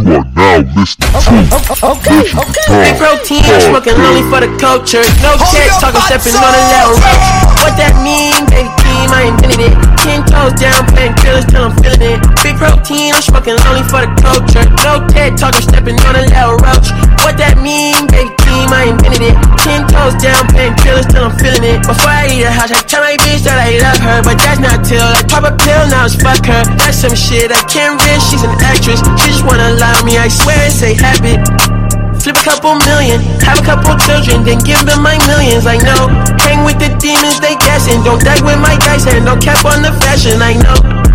You are now listening to Okay, okay. Big protein, I'm smoking lonely for the culture. No checks, talking, stepping on a little roach. What that mean, baby team? I invented it. Ten toes down, playing killers till I'm feeling it. Big protein, I'm smoking lonely for the culture. No TED talking, stepping on a little roach. What that mean, baby team? I invented it. Ten toes down, playing killers till I'm feeling it. Before I eat a house, I tell my bitch that I love her, but that's not till I pop a pill. Now it's fuck her. That's some shit I can't risk. She's an actress. She just wanna lie me. I swear it's a habit. Flip a couple million, have a couple children, then give them my millions. I know. Hang with the demons, they guessing. Don't die with my dice and don't cap on the fashion. I know.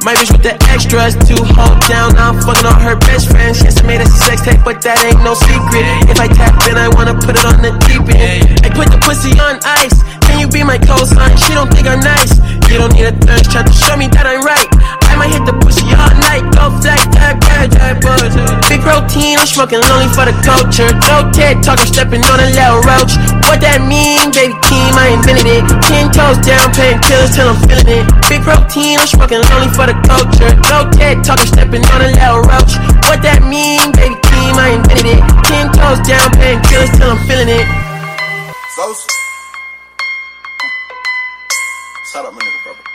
My bitch with the extras to hold down. I'm fucking all her best friends. Yes, I made a sex tape, but that ain't no secret. If I tap in, I wanna put it on the deep end. I put the pussy on ice. Can you be my cosign? She don't think I'm nice. You don't need a thirst trap to show me that I'm right. I hit the pussy all night. Go flat, tap, tap, buzz. Big protein, I'm smoking lonely for the culture. No TED talk, I'm stepping on a little roach. What that mean, baby team? I invented it. Ten toes down, playing killers till I'm feeling it. Big protein, I'm smoking lonely for the culture. No TED talk, I'm stepping on a little roach. What that mean, baby team? I invented it. Ten toes down, playing killers till I'm feeling it. So, shut up, my nigga, brother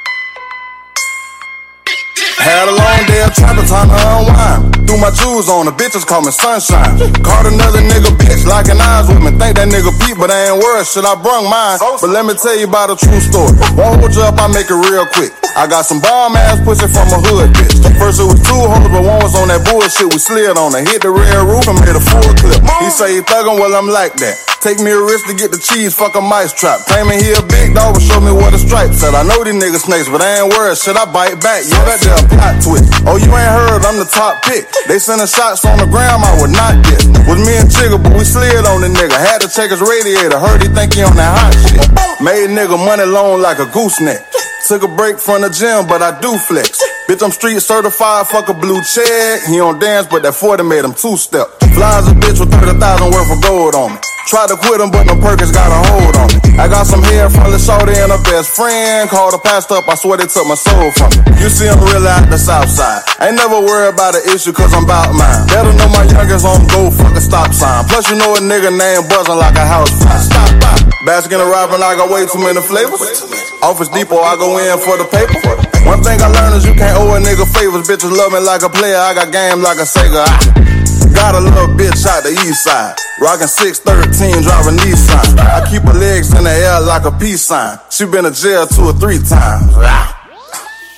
have had a long day of trapping, time to unwind. Threw my jewels on, the bitches call me sunshine. Caught another nigga bitch locking eyes with me. Think that nigga Pete, but I ain't worried. Shit, I brung mine. But let me tell you about a true story. Won't hold you up, I make it real quick. I got some bomb ass pussy from a hood bitch. First it was two hoes, but one was on that bullshit. We slid on her, hit the rear roof and made a full clip. He say he thuggin', well I'm like that. Take me a risk to get the cheese, fuck a mice trap. Claiming he a big dog, but show me what the stripes said. I know these niggas snakes, but I ain't worried. Should I bite back? Yeah, that a twist. Oh, you ain't heard, I'm the top pick. They sending shots on the ground, I would not get. Was me and Chigga, but we slid on the nigga. Had to check his radiator, heard he think he on that hot shit. Made nigga money long like a gooseneck. Took a break from the gym, but I do flex. Bitch, I'm street certified, fuck a blue check. He don't dance, but that 40 made him two step. Flies a bitch with 30,000 worth of gold on me. Tried to quit him, but no Perkins got a hold on me. I got some hair from the shorty and her best friend. Called the pastor up, I swear they took my soul from me. You see, I'm really out the south side. Ain't never worried about an issue, cause I'm about mine. Better know my youngest on go, fuck a stop sign. Plus, you know a nigga name buzzing like a house fire. Stop by. Baskin and Robin, I got way too many flavors. Office Depot, I go in for the paper. One thing I learned is you can't owe a nigga favors. Bitches love me like a player, I got game like a Sega. I got a little bitch out the east side. Rockin' 613, driving Nissan. I keep her legs in the air like a peace sign. She been to jail two or three times. Ah.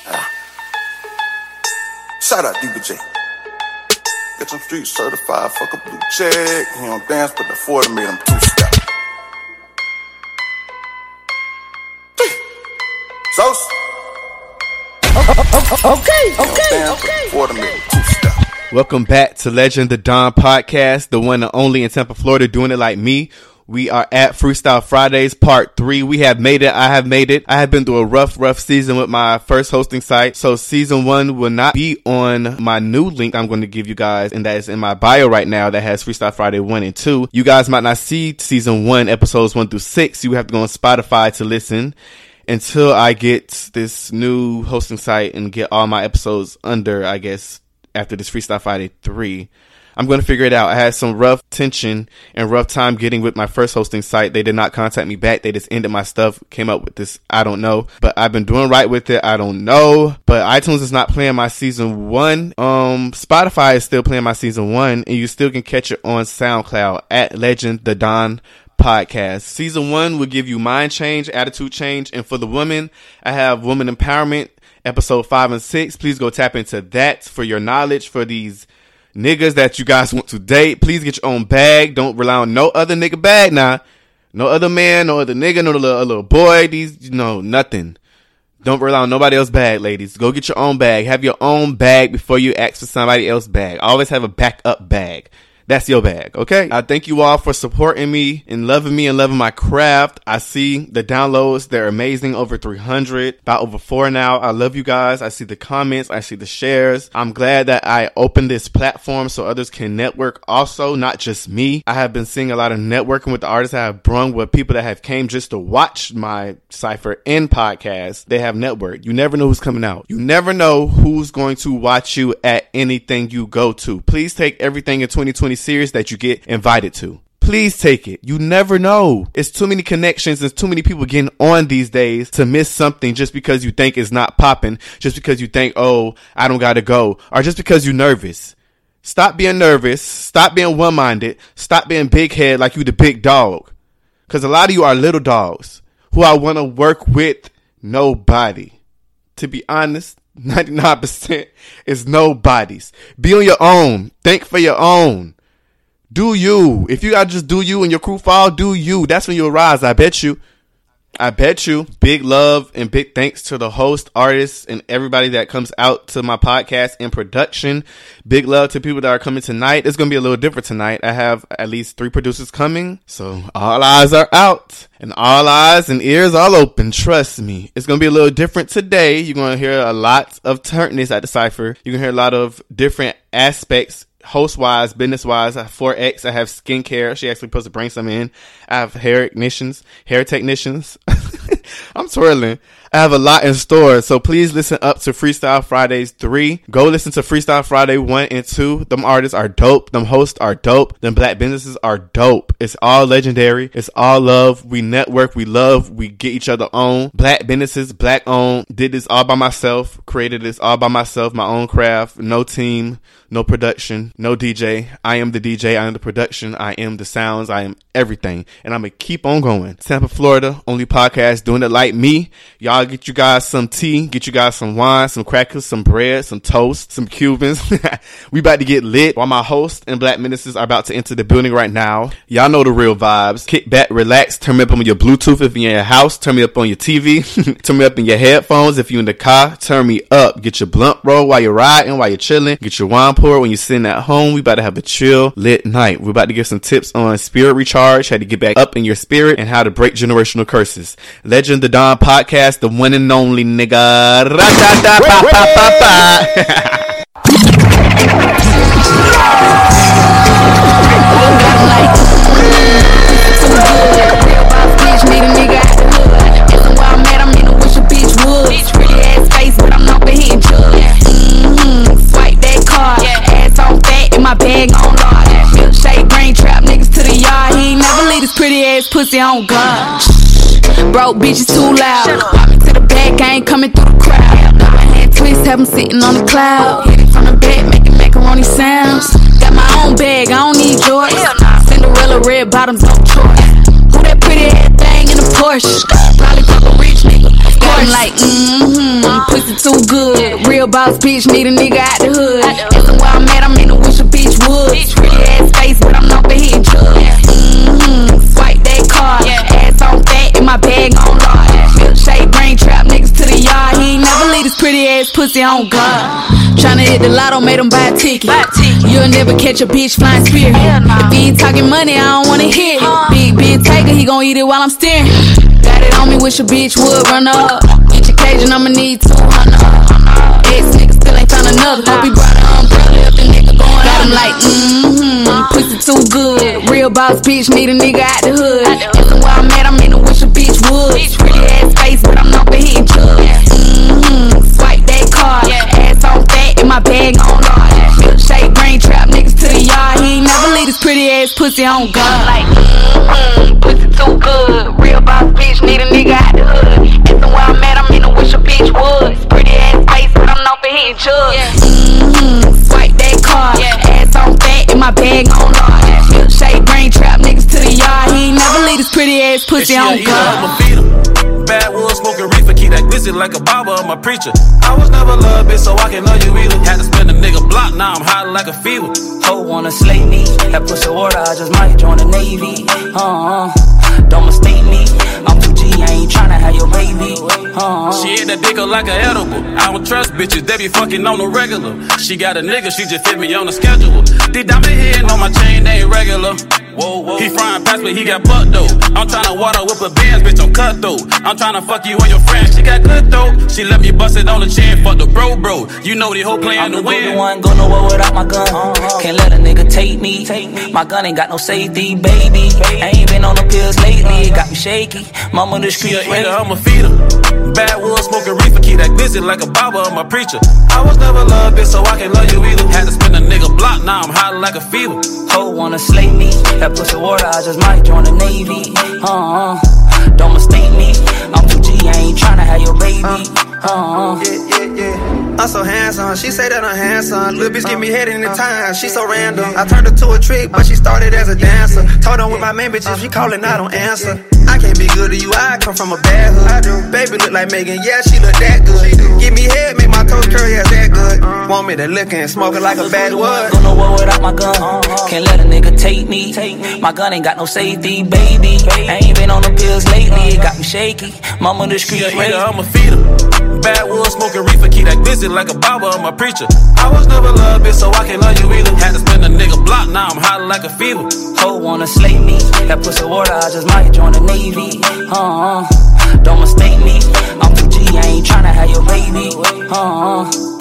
Ah. Shout out DBJ. Bitch, I'm street certified, fuck a blue check. He don't dance, but the 40 made him two step. So, Okay, okay, dance, but the 40 made him two step. Welcome back to Legend the Don podcast, the one and only in Tampa, Florida, doing it like me. We are at Freestyle Fridays part three. We have made it. I have made it. I have been through a rough, rough season with my first hosting site. So season one will not be on my new link I'm going to give you guys. And that is in my bio right now that has Freestyle Friday one and two. You guys might not see season one episodes one through six. You have to go on Spotify to listen until I get this new hosting site and get all my episodes under, I guess, after this Freestyle Friday 3. I'm going to figure it out. I had some rough tension and rough time getting with my first hosting site. They did not contact me back. They just ended my stuff, came up with this. I don't know, but I've been doing right with it. I don't know, but iTunes is not playing my season one. Um, Spotify is still playing my season one and you still can catch it on SoundCloud at Legend the Don podcast. Season one will give you mind change, attitude change, and for the women, I have woman empowerment, episode five and six. Please go tap into that for your knowledge for these niggas that you guys want to date. Please get your own bag. Don't rely on no other nigga bag now. No other man, no other nigga, no little, little boy. These, you know, nothing. Don't rely on nobody else's bag, ladies. Go get your own bag. Have your own bag before you ask for somebody else's bag. Always have a backup bag. That's your bag, okay? I thank you all for supporting me and loving me and loving my craft. I see the downloads. They're amazing. Over 300, about over four now. I love you guys. I see the comments. I see the shares. I'm glad that I opened this platform so others can network also, not just me. I have been seeing a lot of networking with the artists I have brung with people that have came just to watch my cipher and podcast. They have network. You never know who's coming out. You never know who's going to watch you at anything you go to. Please take everything in 2020 serious that you get invited to. Please take it. You never know. It's too many connections. There's too many people getting on these days to miss something just because you think it's not popping, just because you think, oh, I don't gotta go, or just because you're nervous. Stop being nervous. Stop being one minded. Stop being big head like you the big dog. Cause a lot of you are little dogs who I want to work with nobody. To be honest, 99% is nobody's. Be on your own. Think for your own. Do you. If you gotta just do you and your crew fall, do you. That's when you'll rise. I bet you. I bet you. Big love and big thanks to the host, artists, and everybody that comes out to my podcast in production. Big love to people that are coming tonight. It's going to be a little different tonight. I have at least three producers coming. So all eyes are out and all eyes and ears all open. Trust me. It's going to be a little different today. You're going to hear a lot of turntness at the cipher. You're going to hear a lot of different aspects host wise, business wise, I have 4X. I have skincare. She actually supposed to bring some in. I have hair technicians, hair technicians. I'm twirling. I have a lot in store, so please listen up to Freestyle Fridays 3. Go listen to Freestyle Friday 1 and 2. Them artists are dope. Them hosts are dope. Them black businesses are dope. It's all legendary. It's all love. We network. We love. We get each other on. Black businesses, black owned. Did this all by myself. Created this all by myself. My own craft. No team. No production. No DJ. I am the DJ. I am the production. I am the sounds. I am everything. And I'm going to keep on going. Tampa, Florida. Only podcast doing it like me. Y'all get you guys some tea, get you guys some wine, some crackers, some bread, some toast, some Cubans. we about to get lit while my host and Black Ministers are about to enter the building right now. Y'all know the real vibes. Kick back, relax, turn me up on your Bluetooth if you're in your house, turn me up on your TV, turn me up in your headphones if you're in the car, turn me up. Get your blunt roll while you're riding, while you're chilling, get your wine pour when you're sitting at home. We about to have a chill, lit night. We're about to give some tips on spirit recharge, how to get back up in your spirit, and how to break generational curses. Legend the Don podcast, the one and only nigga. My bag on large. Milkshake, brain trap niggas to the yard. He ain't never leave his pretty ass pussy on God. Broke bitches too loud. Pop me to the back, I ain't coming through the crowd. My hand twist, have him sitting on the cloud. Hit it from the back, making macaroni sounds. Got my own bag, I don't need yours. Cinderella red bottoms, no choice. Who that pretty ass thing in a Porsche? Probably fuck a rich nigga. Got him like, mm-hmm, pussy too good. Real boss bitch, need a nigga out the hood. Asking where I'm at, I'm in the wish a bitch woods. Pretty ass face, but I'm not for hitting drugs. Ass pussy on God. Tryna hit the lotto, made him buy a ticket. You'll never catch a bitch flying spear. If he ain't talking money, I don't wanna hear it. Big, big tiger, he gon' eat it while I'm staring. Got it on me, wish a bitch would run up. Get your cage and I'ma need 200. Ex nigga still ain't found another. Hope he brought an umbrella if the nigga going Got him like, mm-hmm, pussy too good. Real boss bitch, need a nigga out the hood. Where I'm at, I'm in the wish a bitch would. Pretty ass his pretty ass pussy on God. Like, mm-hmm, pussy too good. Real boss bitch, need a nigga out the hood. Asking where I'm at, I'm in the wish a bitch would. Pretty ass face, but I'm not for hitting drugs. Mm-hmm, swipe that card. Ass on fat, in my bag on large. Milkshake, brain trap niggas to the yard. He ain't never leave his pretty ass pussy on God. Backwoods smoking reefer, glizzy like a barber of my preacher. I was never loved, bitch, so I can know you either. Had to spend a nigga block, now I'm hot like a fever. Ho wanna slay me, that pussy water, I just might join the Navy. Uh uh, don't mistake me. I'm 2G, I ain't tryna have your baby. Uh-huh. She ate that dick like an edible. I don't trust bitches, they be fucking on the regular. She got a nigga, she just fit me on the schedule. These diamond hitting on my chain, they ain't regular. Whoa, whoa. He frying past, but he got butt though. I'm tryna water whip a bands, bitch, I'm cut though. I'm tryna fuck you and your friends, she got good though. She let me bust it on the chin, fuck the bro, bro. You know the whole plan I'm to win. one, go nowhere without my gun. Can't let a nigga take me. My gun ain't got no safety, baby. I ain't been on the pills lately, it got me shaky. Mama the She a street eater, I'ma feed her. Backwoods smoking reefer, keep that busy like a barber, I'm preacher. I was never loved bitch, so I can't love you either. Had to spin a nigga block, now I'm hot like a fever. Ho wanna slay me. That pussy water, I just might join the Navy. Uh uh. Don't mistake me. I'm 2G, I ain't tryna have your baby. Uh uh. Yeah, yeah, yeah. I'm so handsome. She say that I'm handsome. Little bitch give me head in the uh, time. She so uh, random. I turned her to a trick, but she started as a dancer. Told her with my main bitches, she uh, callin', I don't answer. I can't be good to you, I come from a bad hood. Baby look like Megan, yeah, she look that good. Give me head, make my toes curly, yeah, that good. Uh-huh. Want me to lick and smoke it like a bad wood. Go nowhere without my gun. Uh-huh. Can't let a nigga take me. My gun ain't got no safety, baby. I ain't been on the pills lately, it got me shaky. Mama the street a I'ma Backwoods smoking reefer, keep that busy like a barber, I'm a preacher. I was never loved bitch, so I can't love you either. Had to spin a nigga block, now I'm hot like a fever. Ho wanna slay me. That pussy water, I just might join the Navy. Uh uh. Don't mistake me. I'm 2G, I ain't tryna have your baby. Uh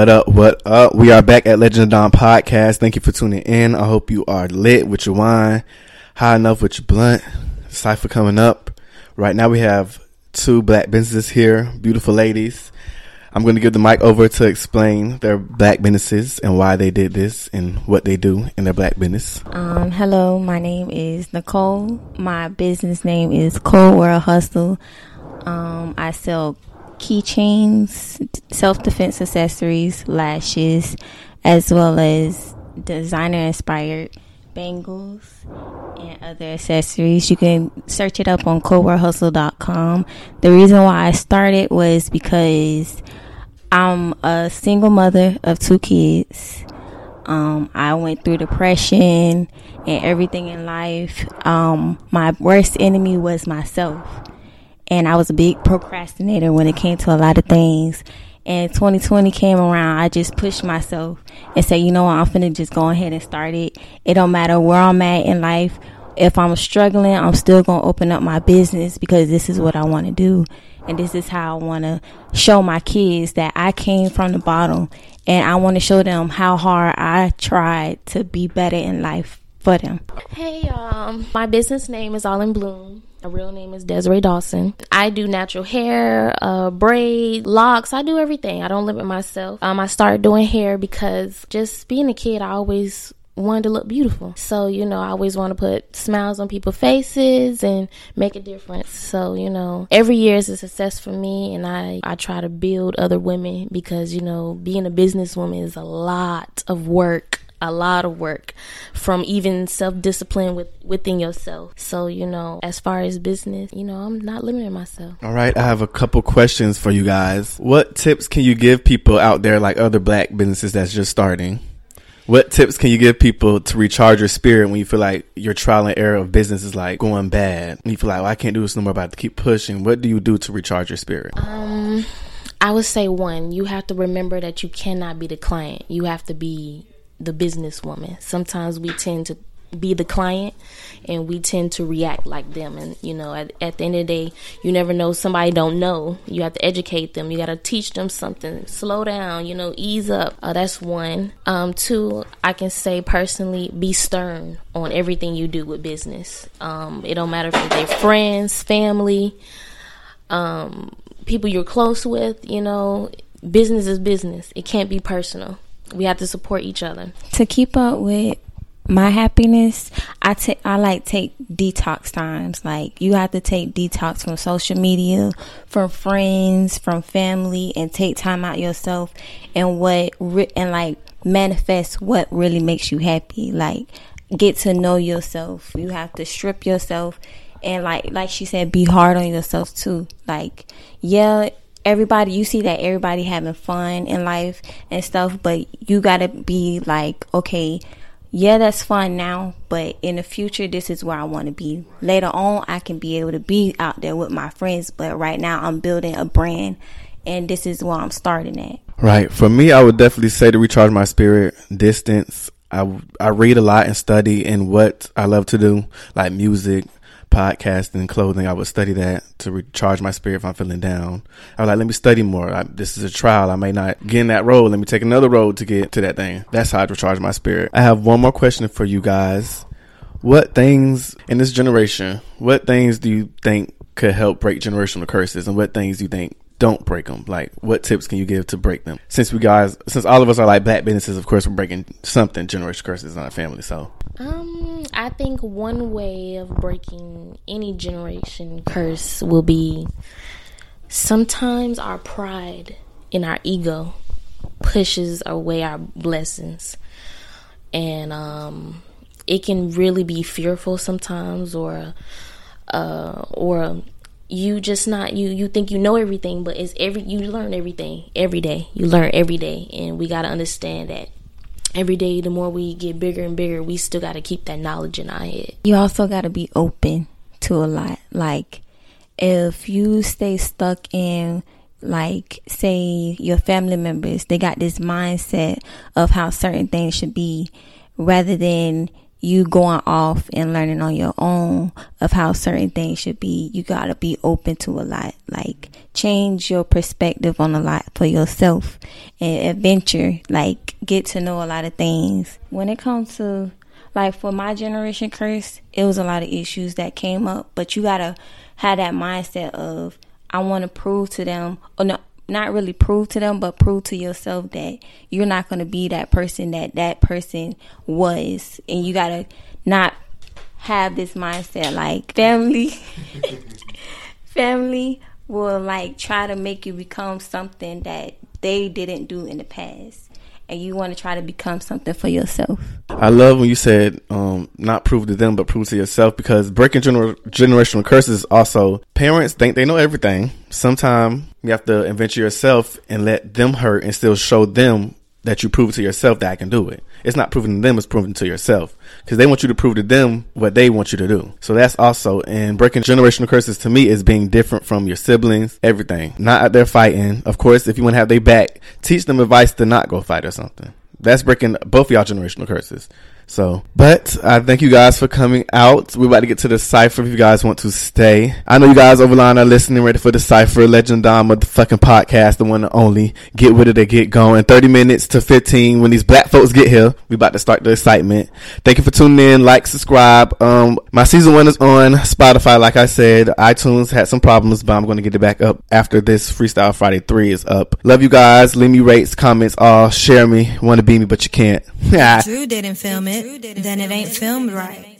What up? What up? We are back at Legend of Don podcast. Thank you for tuning in. I hope you are lit with your wine, high enough with your blunt. Cipher coming up. Right now we have two black businesses here, beautiful ladies. I'm going to give the mic over to explain their black businesses and why they did this and what they do in their black business. Um, hello, my name is Nicole. My business name is Cold World Hustle. Um, I sell keychains, self defense accessories, lashes, as well as designer inspired bangles and other accessories. You can search it up on coldworldhustle.com. The reason why I started was because I'm a single mother of two kids. Um, I went through depression and everything in life. Um, my worst enemy was myself. And I was a big procrastinator when it came to a lot of things. And 2020 came around, I just pushed myself and said, you know what, I'm finna just go ahead and start it. It don't matter where I'm at in life. If I'm struggling, I'm still gonna open up my business because this is what I want to do. And this is how I want to show my kids that I came from the bottom and I want to show them how hard I tried to be better in life for them. Hey, um, my business name is All in Bloom. My real name is Desiree Dawson. I do natural hair, uh, braid, locks. I do everything. I don't limit myself. Um, I started doing hair because just being a kid, I always wanted to look beautiful. So, you know, I always want to put smiles on people's faces and make a difference. So, you know, every year is a success for me and I, I try to build other women because, you know, being a businesswoman is a lot of work a lot of work from even self-discipline with within yourself so you know as far as business you know i'm not limiting myself All right, I have a couple questions for you guys. What tips can you give people out there, like other black businesses that's just starting? What tips can you give people to recharge your spirit when you feel like your trial and error of business is like going bad? When you feel like, well, I can't do this no more, but I have to keep pushing. What do you do to recharge your spirit? um i would say one you have to remember that you cannot be the client you have to be the businesswoman. Sometimes we tend to be the client and we tend to react like them. And you know at, at the end of the day you never know. Somebody don't know. You have to educate them. You got to teach them something. Slow down you know ease up. Uh, that's one. Um two i can say personally be stern on everything you do with business. Um it don't matter if they're friends family um people you're close with you know. Business is business. It can't be personal we have to support each other To keep up with my happiness, I take I like take detox times. Like you have to take detox from social media, from friends, from family, and take time out yourself and what re- and like manifest what really makes you happy. Like get to know yourself. You have to strip yourself and like like she said, be hard on yourself too. Like yeah, everybody you see that everybody having fun in life and stuff, but you gotta be like okay yeah, that's fun now, but in the future, this is where I want to be. Later on, I can be able to be out there with my friends, but right now, I'm building a brand, and this is where I'm starting at. Right. For me, I would definitely say to recharge my spirit, distance. I, I read a lot and study in what I love to do, like music, podcasting, clothing. I would study that to recharge my spirit if I'm feeling down. I was like, let me study more. I, this is a trial. I may not get in that road. Let me take another road to get to that thing. That's how I recharge my spirit. I have one more question for you guys. What things in this generation, what things do you think could help break generational curses and what things do you think don't break them? Like, what tips can you give to break them? Since we guys, since all of us are like black businesses, of course, we're breaking something generational curses in our family. So, um, I think one way of breaking any generation curse will be sometimes our pride in our ego pushes away our blessings, and um, it can really be fearful sometimes, or uh, or you just not you you think you know everything but it's every you learn everything every day. You learn every day and we got to understand that every day the more we get bigger and bigger we still got to keep that knowledge in our head. You also got to be open to a lot. Like if you stay stuck in like say your family members they got this mindset of how certain things should be rather than you going off and learning on your own of how certain things should be, you gotta be open to a lot. Like change your perspective on a lot for yourself and adventure. Like get to know a lot of things. When it comes to like for my generation curse, it was a lot of issues that came up, but you gotta have that mindset of I want to prove to them, or no, not really prove to them, but prove to yourself that you're not going to be that person that that person was. And you got to not have this mindset like family, family will like try to make you become something that they didn't do in the past and you want to try to become something for yourself. I love when you said um, not prove to them, but prove to yourself because breaking gener- generational curses also parents think they know everything. Sometimes you have to adventure yourself and let them hurt and still show them that you prove to yourself that I can do it. It's not proving to them, it's proving to yourself. Because they want you to prove to them what they want you to do. So that's also, and breaking generational curses to me is being different from your siblings, everything. Not out there fighting. Of course, if you want to have their back, teach them advice to not go fight or something. That's breaking both y'all generational curses. So, but I thank you guys for coming out. We're about to get to the cipher if you guys want to stay. I know you guys over line are listening, ready for the cipher, Legend Don fucking podcast, the one and only. Get with it or get going. 30 minutes to 15 when these black folks get here. We about to start the excitement. Thank you for tuning in. Like, subscribe. Um, my season one is on Spotify. Like I said, iTunes had some problems, but I'm going to get it back up after this Freestyle Friday 3 is up. Love you guys. Leave me rates, comments, all. Share me. Want to be me, but you can't. Drew didn't film it it, then it ain't filmed right.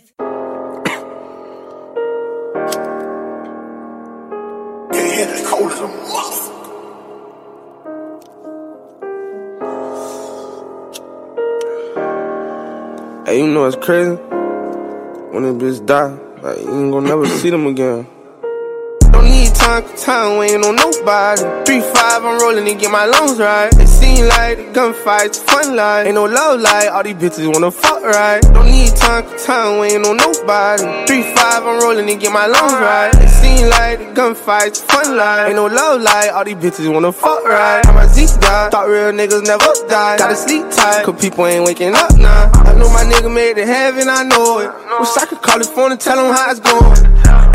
Yeah, cold as a Hey, you know it's crazy? When a bitch die, like, you ain't gonna never see them again Don't need time, time waiting on nobody. Three five, I'm rolling and get my lungs right. Seem like gunfights fun life. ain't no love like all these bitches wanna fuck right. Don't need time, time waiting on nobody. Three five, I'm rolling and get my lungs right. It seem like gunfights fun life. ain't no love like all these bitches wanna fuck right. How my Zeke died, thought real niggas never die. Gotta sleep tight, cause people ain't waking up now. I know my nigga made it heaven, I know it. Wish I could call his phone and tell him how it's going.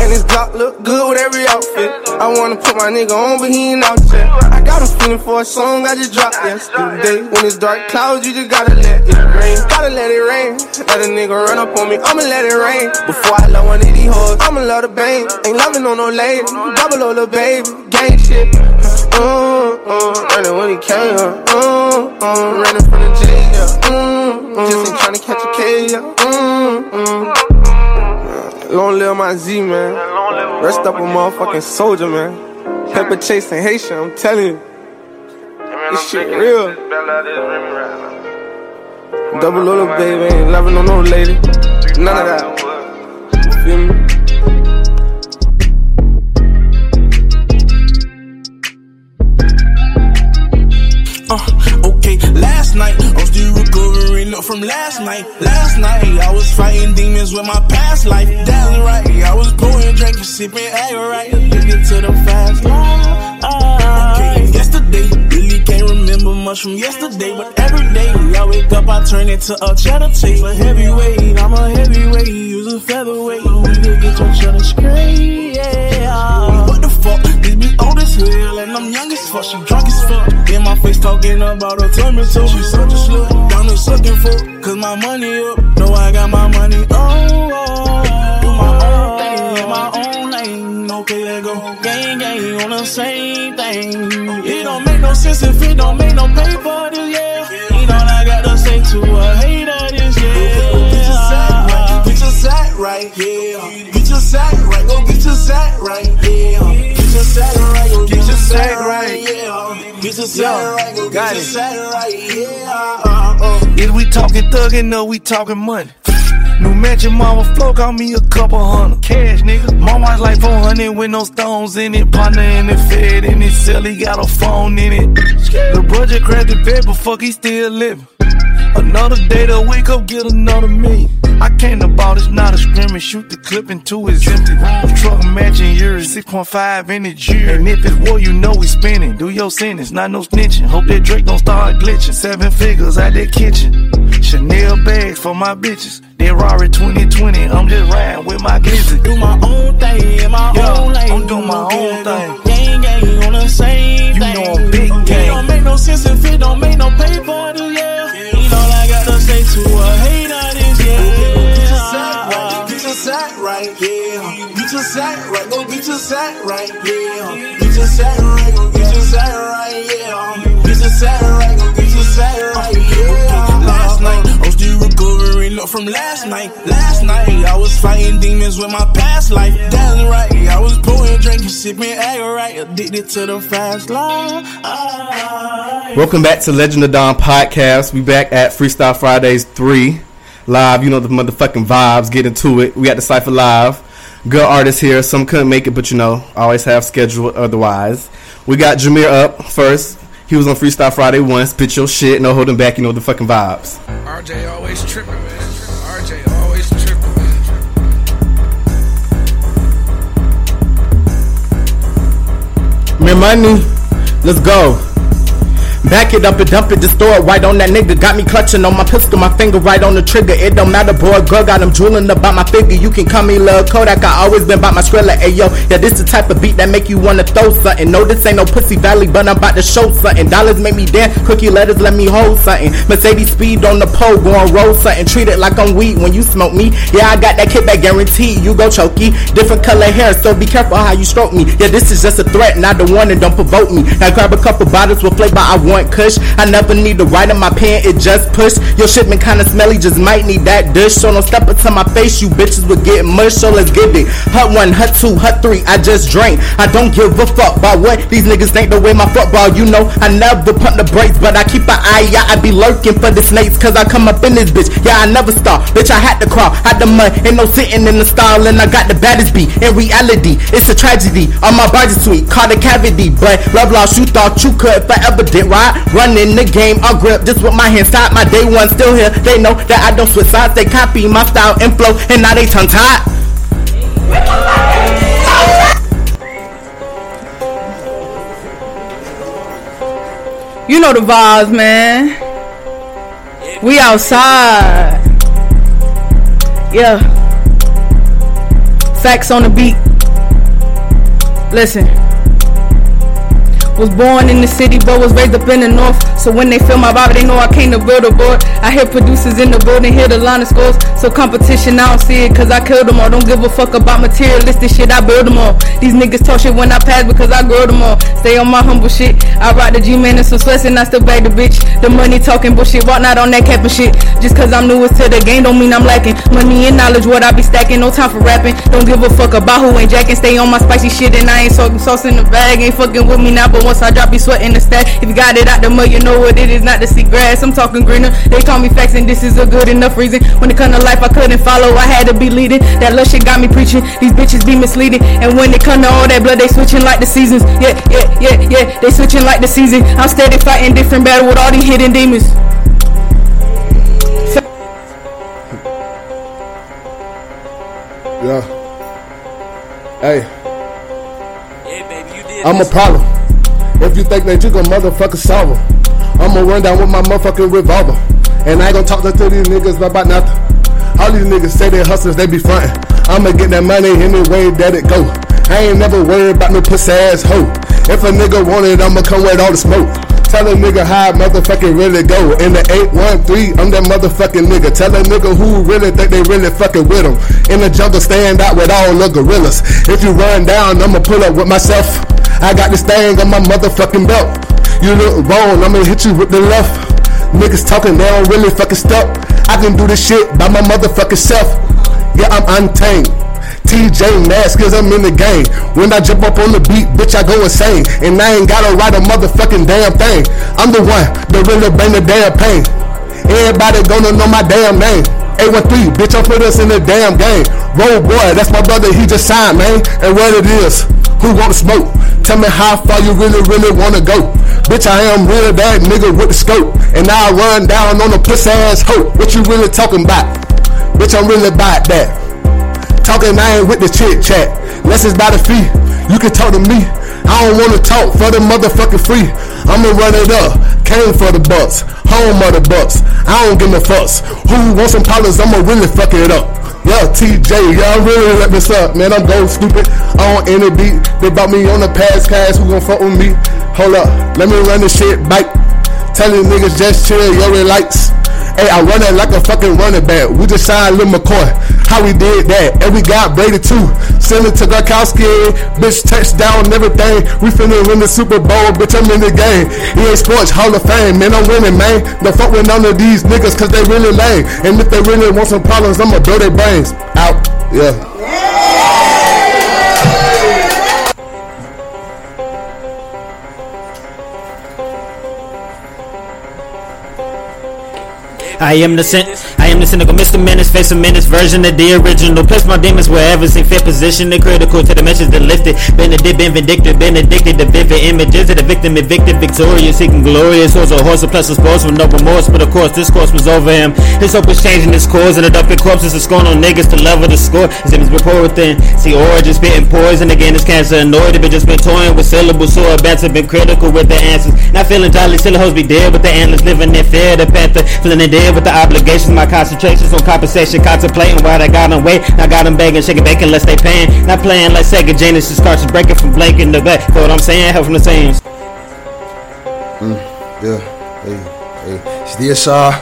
And his Glock look good with every outfit. I wanna put my nigga on, but he ain't out yet. I got a feeling for a song I just dropped yesterday. When it's dark clouds, you just gotta let it rain. Gotta let it rain. Let a nigga run up on me, I'ma let it rain. Before I love one of these hoes, I'ma love the bang. Ain't loving on no lady, double O little baby, gang shit. Uh, uh, running when he came, uh, uh, running from the jail. Uh, uh, just ain't trying to catch a K, yeah. Uh, uh. Long live my Z, man. Rest up a motherfucking soldier, man. Pepper chasing Haitian, I'm telling you. This shit real. Double little baby, ain't loving on no lady. None of that. Feel me? Uh, okay, last night, up from last night. Last night, I was fighting demons with my past life. Damn right, I was pouring, drinking, sipping, right, addicted to the fast life. Yesterday, really can't remember much from yesterday, but every day I wake up, I turn into a cheddar tape. A heavyweight, I'm a heavyweight, use a featherweight. We could get your cheddar straight, yeah. What the fuck? This bitch old as hell, and I'm young as fuck. She drunk as fuck. My face talking about her tummy too. She such a slut, down there sucking for. Cause my money up, know I got my money on. Oh, do my own thing in my own lane. Okay, let go. Gang, gang on the same thing. It don't make no sense if it don't make no paper, this, yeah. Ain't all I gotta say to a hater, this, yeah. Get your sack right, get your sack right, yeah. Get your sack right, go get your sack right, yeah. Yeah. Get your sack right, go get your sack right, yeah. Uh, uh. Is we talking thuggin' or we talking money? New mansion, mama flow, got me a couple hundred cash, nigga. Mama's like 400 with no stones in it. Partner in the fed in it, cell, he got a phone in it. The budget crashed the bed, but fuck, he still living. Another day to wake up, get another me. I came to ball, it's not a scrimmage. Shoot the clip into his empty. Truck matching yours, 6.5 in the year. And if it's war, you know we spinning. Do your sentence, not no snitching. Hope that Drake don't start glitching. Seven figures out that kitchen. Chanel bags for my bitches. That Rari 2020, I'm just riding with my glizzy. Do my own thing in my Yeah, own lane. I'm doing my own thing. Gang, gang on the same You thing. know I'm big It gang. don't make no sense if it don't make no paper, this, yeah. A hater, this, yeah. Get your sack right, get your sack right, yeah. Get your sack right, go get your sack right, yeah. Get your sack right, go get your sack right, yeah. Get your sack right, go get your sack right, yeah. Last night, I'm still recovering up from last night. Last night, I was fighting demons with my past life. Damn right, I was pouring, drinking, sipping, acting right, addicted to the fast life. Welcome back to Legend of Don podcast. We back at Freestyle Fridays 3 live. You know the motherfucking vibes. Get into it. We got the Cypher live. Good artists here. Some couldn't make it, but you know, always have schedule otherwise. We got Jameer up first. He was on Freestyle Friday once. Spit your shit. No holding back. You know the fucking vibes. RJ always tripping, man. Money, let's go. Back it up and dump it, distort right on that nigga. Got me clutching on my pistol, my finger right on the trigger. It don't matter, boy, girl, got him drooling about my figure. You can call me Lil Kodak, I always been about my skrilla. Ayo, yeah, this the type of beat that make you wanna throw something. No, this ain't no pussy valley, but I'm about to show something. Dollars make me dance, cookie letters let me hold something. Mercedes speed on the pole, going roll something. Treat it like I'm weed when you smoke me. Yeah, I got that kickback guarantee. You go chokey. Different color hair, so be careful how you stroke me. Yeah, this is just a threat, not the one and don't provoke me. Now grab a couple bottles with flavor, I want kush. I never need to write in my pen, it just push. Your shipment kinda smelly, just might need that dish. So don't step up to my face, you bitches will get mush. So let's get it. Hut one, hut two, hut three, I just drank. I don't give a fuck about what these niggas think the way my football. You know, I never pump the brakes, but I keep an eye out. I be lurking for the snakes, cause I come up in this bitch. Yeah, I never stop. Bitch, I had to crawl out the mud. Ain't no sitting in the stall, and I got the baddest beat. In reality, it's a tragedy. On my body sweet, caught a cavity. But love lost, you thought you could forever did right. Running the game, I grip just with my hands tied. My day one still here. They know that I don't switch sides. They copy my style and flow, and now they tongue tied. You know the vibes, man. We outside. Yeah. Facts on the beat. Listen. Was born in the city, but was raised up in the north. So when they feel my vibe, they know I came to build a board. I hear producers in the building, hear the line of scores. So competition, I don't see it, cause I killed them all. Don't give a fuck about materialistic shit, I build them all. These niggas talk shit when I pass because I grow them all. Stay on my humble shit. I rock the G-Man and some sweats and I still bag the bitch. The money talking bullshit, walk not on that cap and shit. Just cause I'm newest to the game don't mean I'm lacking. Money and knowledge, what I be stacking, no time for rapping. Don't give a fuck about who ain't jacking. Stay on my spicy shit and I ain't talking sauce in the bag. Ain't fucking with me now, but once I drop, be sweating the stack. If you got it out the mud, you know what it is, not to see grass. I'm talking greener. They call me facts and this is a good enough reason. When it come to life, I couldn't follow, I had to be leading. That love shit got me preaching. These bitches be misleading. And when it come to all that blood, they switching like the seasons. Yeah, yeah, yeah, yeah. They switching like the season. I'm steady fighting different battle with all these hidden demons. Yeah. Hey. Yeah, baby, you did. I'm a problem. If you think that you can motherfucking solve 'em, I'ma run down with my motherfucking revolver. And I ain't gonna talk to these niggas about nothing. All these niggas say they hustlers, they be frontin'. I'ma get that money any way that it go. I ain't never worried about no pussy ass hoe. If a nigga want it, I'ma come with all the smoke. Tell a nigga how I motherfucking really go. In the 813, I'm that motherfucking nigga. Tell a nigga who really think they really fucking with him. In the jungle, stand out with all the gorillas. If you run down, I'ma pull up with myself. I got this thing on my motherfucking belt. You look wrong, I'ma hit you with the left. Niggas talking, they don't really fucking stop. I can do this shit by my motherfucking self. Yeah, I'm untamed. TJ Mask cause I'm in the game. When I jump up on the beat, bitch, I go insane. And I ain't gotta write a motherfucking damn thing. I'm the one that really bring the damn pain. Everybody gonna know my damn name. 813, bitch, I'm put us in the damn game. Roll boy, that's my brother, he just signed, man. And what it is, who want to smoke? Tell me how far you really, really wanna go. Bitch, I am real that nigga with the scope. And I run down on a pussy ass hoe. What you really talking about? Bitch, I'm really about that. Talking, I ain't with the chit chat. Less is by the fee. You can talk to me. I don't wanna talk for the motherfucking free. I'ma run it up. Came for the bucks. Home of the bucks. I don't give a fucks. Who wants some problems? I'ma really fuck it up. Yeah, TJ, y'all really let me suck, man. I'm gold stupid I on any beat. They bought me on the past cast. Who gon' fuck with me? Hold up, let me run this shit back. Tell these niggas just chill, yo, relax. Hey, I run it like a fucking running back. We just signed Lil McCoy. How we did that? And we got Brady too. Send it to Gronkowski. Bitch, touchdown everything. We finna win the Super Bowl. Bitch, I'm in the game. He EA Sports Hall of Fame. Man, I'm winning, man. No fuck with none of these niggas cause they really lame. And if they really want some problems, I'ma blow their brains out. Yeah. I am the sin- I am the cynical Mr. Menace, face a menace version of the original. Place my demons wherever see fit position, the critical to the message that lifted. Benedict, been vindictive, been addicted to vivid images of the victim, evicted, victorious, seeking glorious. Was a horse, a plus a sports with no remorse, but of course this course was over him. His hope was changing his course, and the dumping corpses of scorn on niggas to level the score. His image before within. See origin spitting poison again, it's cancer annoyed, but just been toying with syllables, so a bats have been critical with the answers. Not feeling jolly, still hoes be dead with the antlers, living in fear, the panther, feeling dead with the obligations, my concentrations on compensation, contemplating why they got wait. Now got them begging, shaking bacon unless they paying. Not playing like Sega Genesis cartridge breaking from blanking the back. For what I'm saying, help from the same. Mm, yeah. Hey, hey. It's DSR.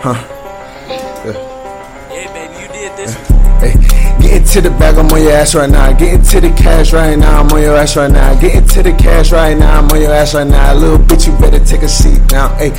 Huh. Into the bag, I'm on your ass right now. Get into the cash right now, I'm on your ass right now. Get into the cash right now, I'm on your ass right now. Little bitch, you better take a seat now. Hey,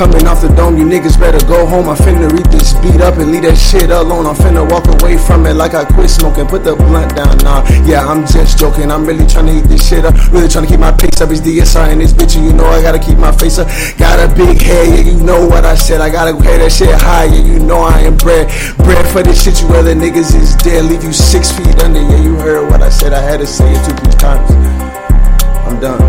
coming off the dome, you niggas better go home. I'm finna read this beat up and leave that shit alone. I'm finna walk away from it like I quit smoking. Put the blunt down now. Yeah, I'm just joking. I'm really trying to eat this shit up. Really trying to keep my pace up. It's DSI and this bitch, and you know I gotta keep my face up. Got a big head, yeah, you know what I said. I gotta pay that shit high, yeah, you know I am bread. Bread for this shit, you other niggas is dead. Leave you six feet under, yeah, you heard what I said. I had to say it two, three times. I'm done.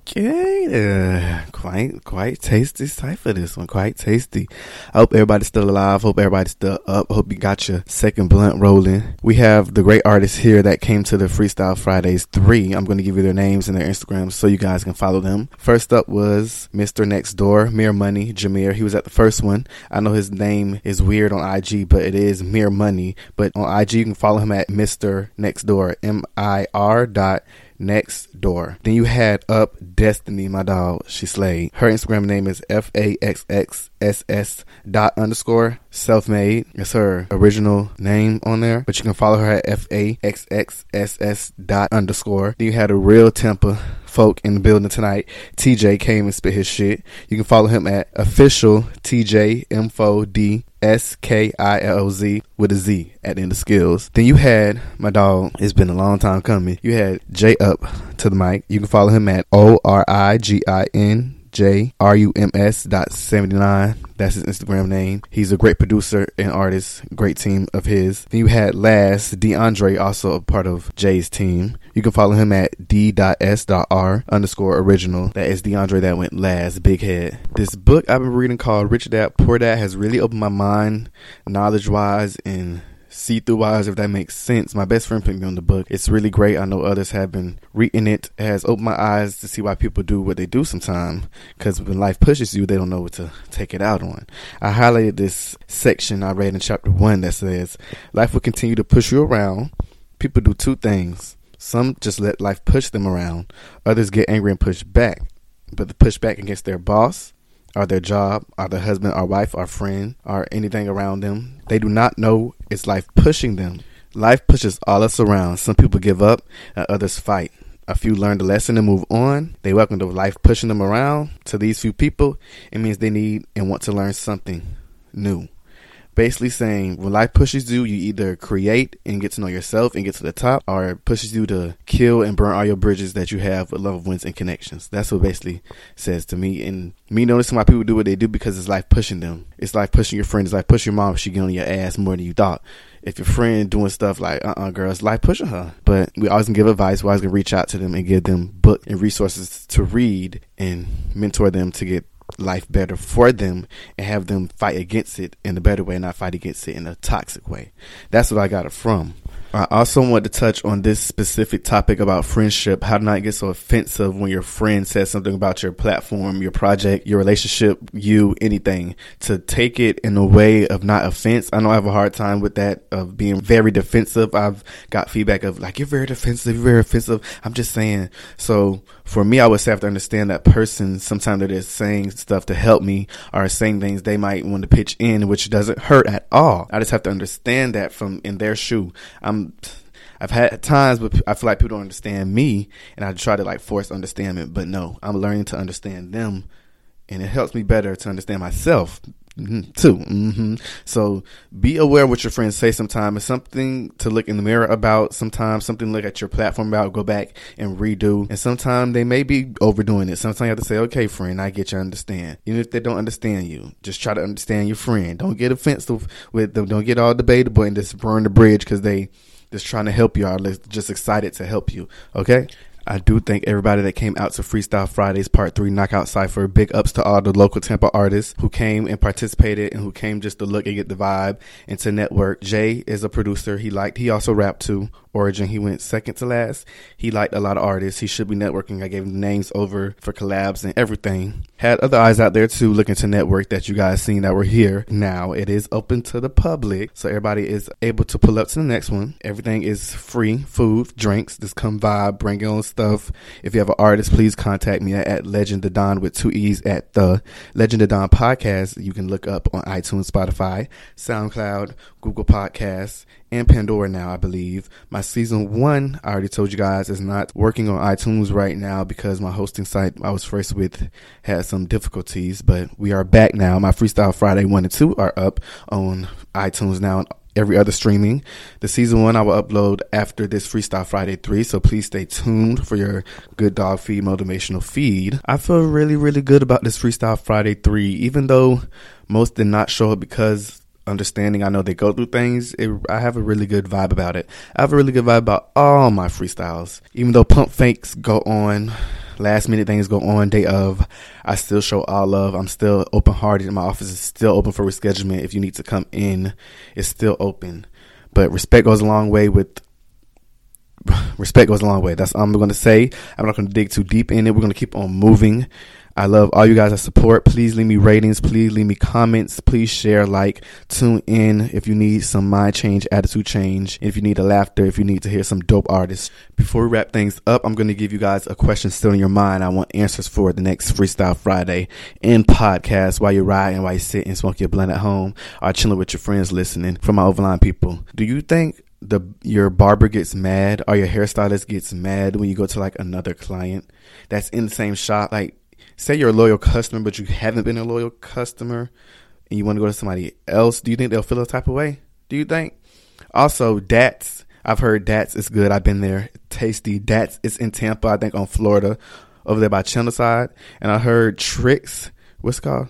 Okay, uh, quite quite tasty cipher this one. Quite tasty. I hope everybody's still alive. Hope everybody's still up. Hope you got your second blunt rolling. We have the great artists here that came to the Freestyle Fridays three. I'm going to give you their names and their Instagrams so you guys can follow them. First up was Mr. Next Door, Mere Money, Jameer. He was at the first one. I know his name is weird on IG, but it is Mere Money. But on IG, you can follow him at Mr. Next Door, M I R dot Next Door. Then you had Up Destiny, my dog. She slayed. Her Instagram name is F A X X S S dot underscore self made. It's her original name on there, but you can follow her at F A X X S S dot underscore. Then you had a real temper folk in the building tonight. TJ came and spit his shit. You can follow him at official TJ Info D S K I L O Z with a Z at the end of skills. Then you had my dog. It's been a long time coming. You had J up to the mic. You can follow him at O R I G I N J R U M S dot seventy nine. That's his Instagram name. He's a great producer and artist. Great team of his. Then you had last DeAndre, also a part of Jay's team. You can follow him at d.s.r underscore original. That is DeAndre that went last. Big head. This book I've been reading called Rich Dad Poor Dad has really opened my mind, knowledge wise, and see through eyes, if that makes sense. My best friend put me on the book. It's really great. I know others have been reading it. it has opened my eyes to see why people do what they do sometimes. Because when life pushes you, they don't know what to take it out on. I highlighted this section I read in chapter one that says, Life will continue to push you around. People do two things. Some just let life push them around. Others get angry and push back. But the push back against their boss or their job, or their husband or wife or friend, or anything around them. They do not know it's life pushing them. Life pushes all us around. Some people give up, and others fight. A few learn the lesson and move on. They welcome to life pushing them around. To these few people, it means they need and want to learn something new basically saying when life pushes you, you either create and get to know yourself and get to the top, or it pushes you to kill and burn all your bridges that you have with loved ones and connections. That's what basically says to me. And me noticing why people do what they do because it's life pushing them. It's like pushing your friend. It's like pushing your mom if she get on your ass more than you thought. If your friend doing stuff like uh uh-uh, uh girls, life pushing her. But we always can give advice. We always can reach out to them and give them book and resources to read and mentor them to get life better for them and have them fight against it in a better way, not fight against it in a toxic way. That's what I got it from. I also want to touch on this specific topic about friendship. How to not get so offensive when your friend says something about your platform, your project, your relationship, you, anything. To take it in a way of not offense. I know I have a hard time with that of being very defensive. I've got feedback of like, you're very defensive, you're very offensive. I'm just saying. So for me, I would say have to understand that person. Sometimes they're just saying stuff to help me or saying things they might want to pitch in, which doesn't hurt at all. I just have to understand that from in their shoe. I'm I've had times, but I feel like people don't understand me, and I try to like force understanding. But no, I'm learning to understand them, and it helps me better to understand myself too. Mm-hmm. So be aware what your friends say. Sometimes it's something to look in the mirror about. Sometimes something to look at your platform about. Go back and redo. And sometimes they may be overdoing it. Sometimes you have to say, "Okay, friend, I get you. Understand." Even if they don't understand you, just try to understand your friend. Don't get offensive with them. Don't get all debatable and just burn the bridge because they just trying to help you or just excited to help you. Okay. I do thank everybody that came out to Freestyle Fridays Part 3 Knockout Cypher. Big ups to all the local Tampa artists who came and participated and who came just to look and get the vibe and to network. Jay is a producer. He liked, he also rapped too. Origin, he went second to last. He liked a lot of artists. He should be networking. I gave him names over for collabs and everything. Had other eyes out there too looking to network that you guys seen that were here. Now it is open to the public. So everybody is able to pull up to the next one. Everything is free. Food, drinks. Just come vibe, bring your own stuff. If you have an artist, please contact me at Legend the Don with two E's at the Legend of Don podcast. You can look up on iTunes, Spotify, SoundCloud, Google Podcasts, and Pandora now, I believe. My season one, I already told you guys, is not working on iTunes right now because my hosting site I was first with had some difficulties, but we are back now. My Freestyle Friday 1 and 2 are up on iTunes now and every other streaming. The season one I will upload after this Freestyle Friday 3, so please stay tuned for your good dog feed motivational feed. I feel really, really good about this Freestyle Friday 3, even though most did not show up because understanding. I know they go through things. It, I have a really good vibe about it. I have a really good vibe about all my freestyles. Even though pump fakes go on, last minute things go on day of, I still show all love. I'm still open hearted. My office is still open for rescheduling. If you need to come in, it's still open. But respect goes a long way with respect goes a long way. That's all I'm going to say. I'm not going to dig too deep in it. We're going to keep on moving. I love all you guys that support. Please leave me ratings. Please leave me comments. Please share, like, tune in if you need some mind change, attitude change, if you need a laughter, if you need to hear some dope artists. Before we wrap things up, I'm going to give you guys a question still in your mind. I want answers for the next Freestyle Friday in podcast while you're riding, while you sit and smoke your blunt at home or chilling with your friends listening from my overline people. Do you think the your barber gets mad or your hairstylist gets mad when you go to like another client that's in the same shop like say you're a loyal customer, but you haven't been a loyal customer and you want to go to somebody else, do you think they'll feel a type of way? Do you think? Also, Datz. I've heard Datz is good. I've been there. Tasty. Datz is in Tampa, I think on Florida, over there by Channelside. And I heard Tricks. What's called?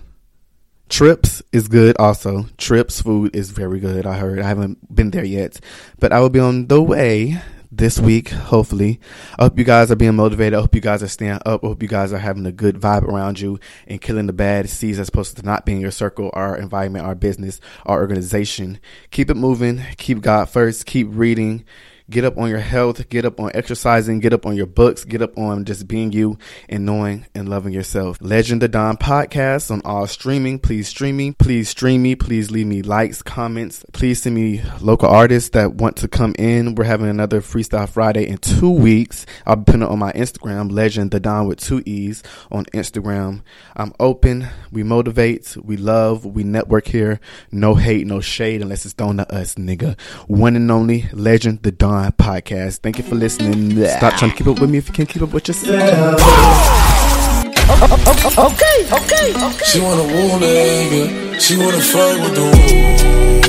Trips is good also. Trips food is very good. I heard. I haven't been there yet, but I will be on the way this week, hopefully. I hope you guys are being motivated. I hope you guys are staying up. I hope you guys are having a good vibe around you and killing the bad seeds that's supposed to not be in your circle, our environment, our business, our organization. Keep it moving. Keep God first. Keep reading. Get up on your health, get up on exercising, get up on your books, get up on just being you and knowing and loving yourself. Legend the Don podcast on all streaming. Please stream me. Please stream me. Please leave me likes, comments. Please send me local artists that want to come in. We're having another Freestyle Friday in two weeks. I'll be putting it on my Instagram, Legend the Don with two E's on Instagram. I'm open. We motivate. We love. We network here. No hate, no shade unless it's thrown at us, nigga. One and only Legend the Don podcast. Thank you for listening. Stop trying to keep up with me if you can't keep up with yourself. Okay, okay, okay. She wanna woo nigga. She wanna fuck with the woo.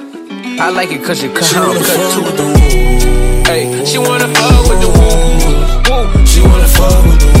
I like it cause you cut She how I'm wanna cut fuck too. with the woo. Hey, she wanna fuck with the woo. woo. She wanna fuck with the woo.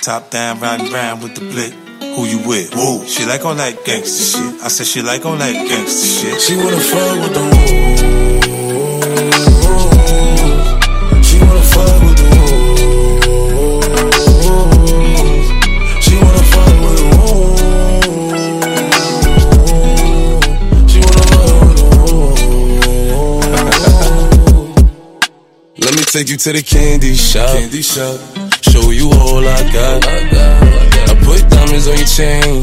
Top down, riding round with the blick. Who you with? Woo. She like all that gangster shit. I said she like all that gangster shit. She wanna fuck with the woo. She wanna fuck with the woo. She wanna fuck with the woo. She wanna fuck with the woo. Let me take you to the candy shop. Candy shop. Show you all I got. I put diamonds on your chain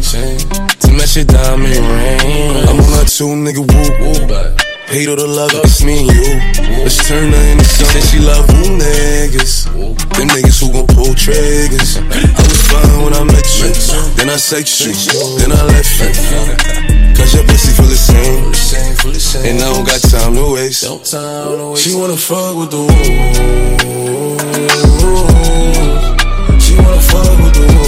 to match your diamond ring. I'm on that two nigga whoop whoop. Hate or the love, it's me and you. Let's turn her into something. She love who niggas. Them niggas who gon' pull triggers. I was fine when I met you. Then I sex you. Then I left you. Cause your pussy feel the same. And I don't got time to waste. She wanna fuck with the woo. you wanna fogo do